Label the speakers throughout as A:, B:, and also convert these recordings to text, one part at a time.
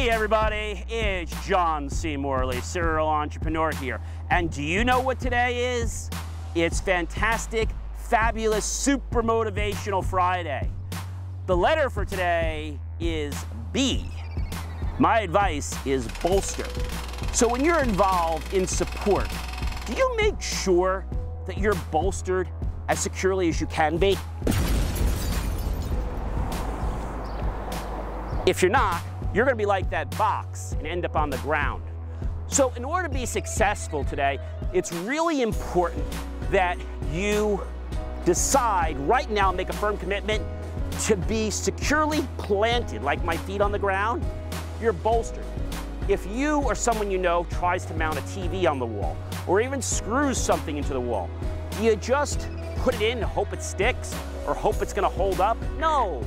A: Hey everybody, it's John C. Morley, serial entrepreneur here. And do you know what today is? It's fantastic, fabulous, super motivational Friday. The letter for today is B. My advice is bolster. So when you're involved in support, do you make sure that you're bolstered as securely as you can be? If you're not, you're gonna be like that box and end up on the ground. So in order to be successful today, it's really important that you decide right now, make a firm commitment to be securely planted, like my feet on the ground, you're bolstered. If you or someone you know tries to mount a TV on the wall, or even screws something into the wall, do you just put it in and hope it sticks, or hope it's gonna hold up? No,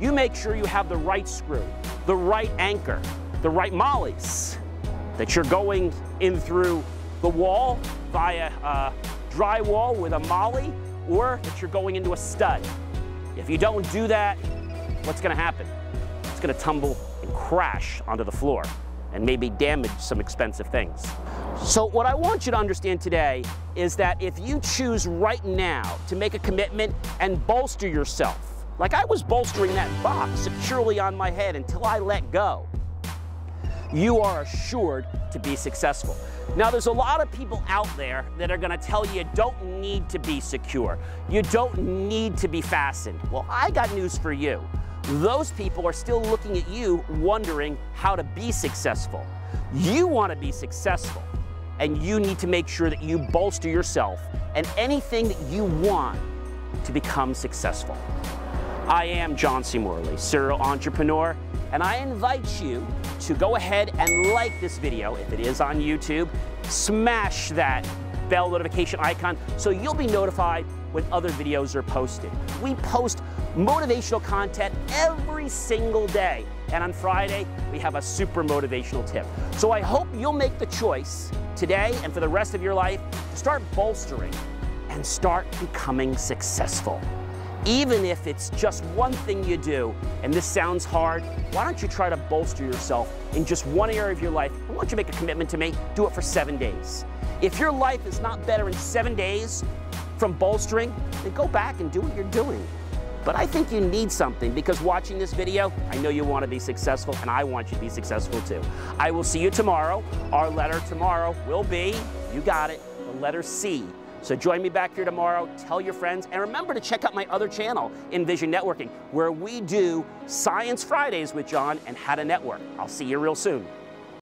A: you make sure you have the right screw, the right anchor, the right mollies, that you're going in through the wall via uh, drywall with a molly, or that you're going into a stud. If you don't do that, what's gonna happen? It's gonna tumble and crash onto the floor and maybe damage some expensive things. So what I want you to understand today is that if you choose right now to make a commitment and bolster yourself, like I was bolstering that box securely on my head until I let go. You are assured to be successful. Now, there's a lot of people out there that are gonna tell you you don't need to be secure. You don't need to be fastened. Well, I got news for you. Those people are still looking at you wondering how to be successful. You wanna be successful, and you need to make sure that you bolster yourself and anything that you want to become successful. I am John C. Morley, serial entrepreneur, and I invite you to go ahead and like this video if it is on YouTube. Smash that bell notification icon so you'll be notified when other videos are posted. We post motivational content every single day. And on Friday, we have a super motivational tip. So I hope you'll make the choice today and for the rest of your life to start bolstering and start becoming successful even if it's just one thing you do, and this sounds hard, why don't you try to bolster yourself in just one area of your life? Why don't you make a commitment to me? Do it for seven days. If your life is not better in seven days from bolstering, then go back and do what you're doing. But I think you need something because watching this video, I know you want to be successful and I want you to be successful too. I will see you tomorrow. Our letter tomorrow will be, you got it, the letter C so join me back here tomorrow, tell your friends, and remember to check out my other channel, Envision Networking, where we do Science Fridays with John and how to network. I'll see you real soon.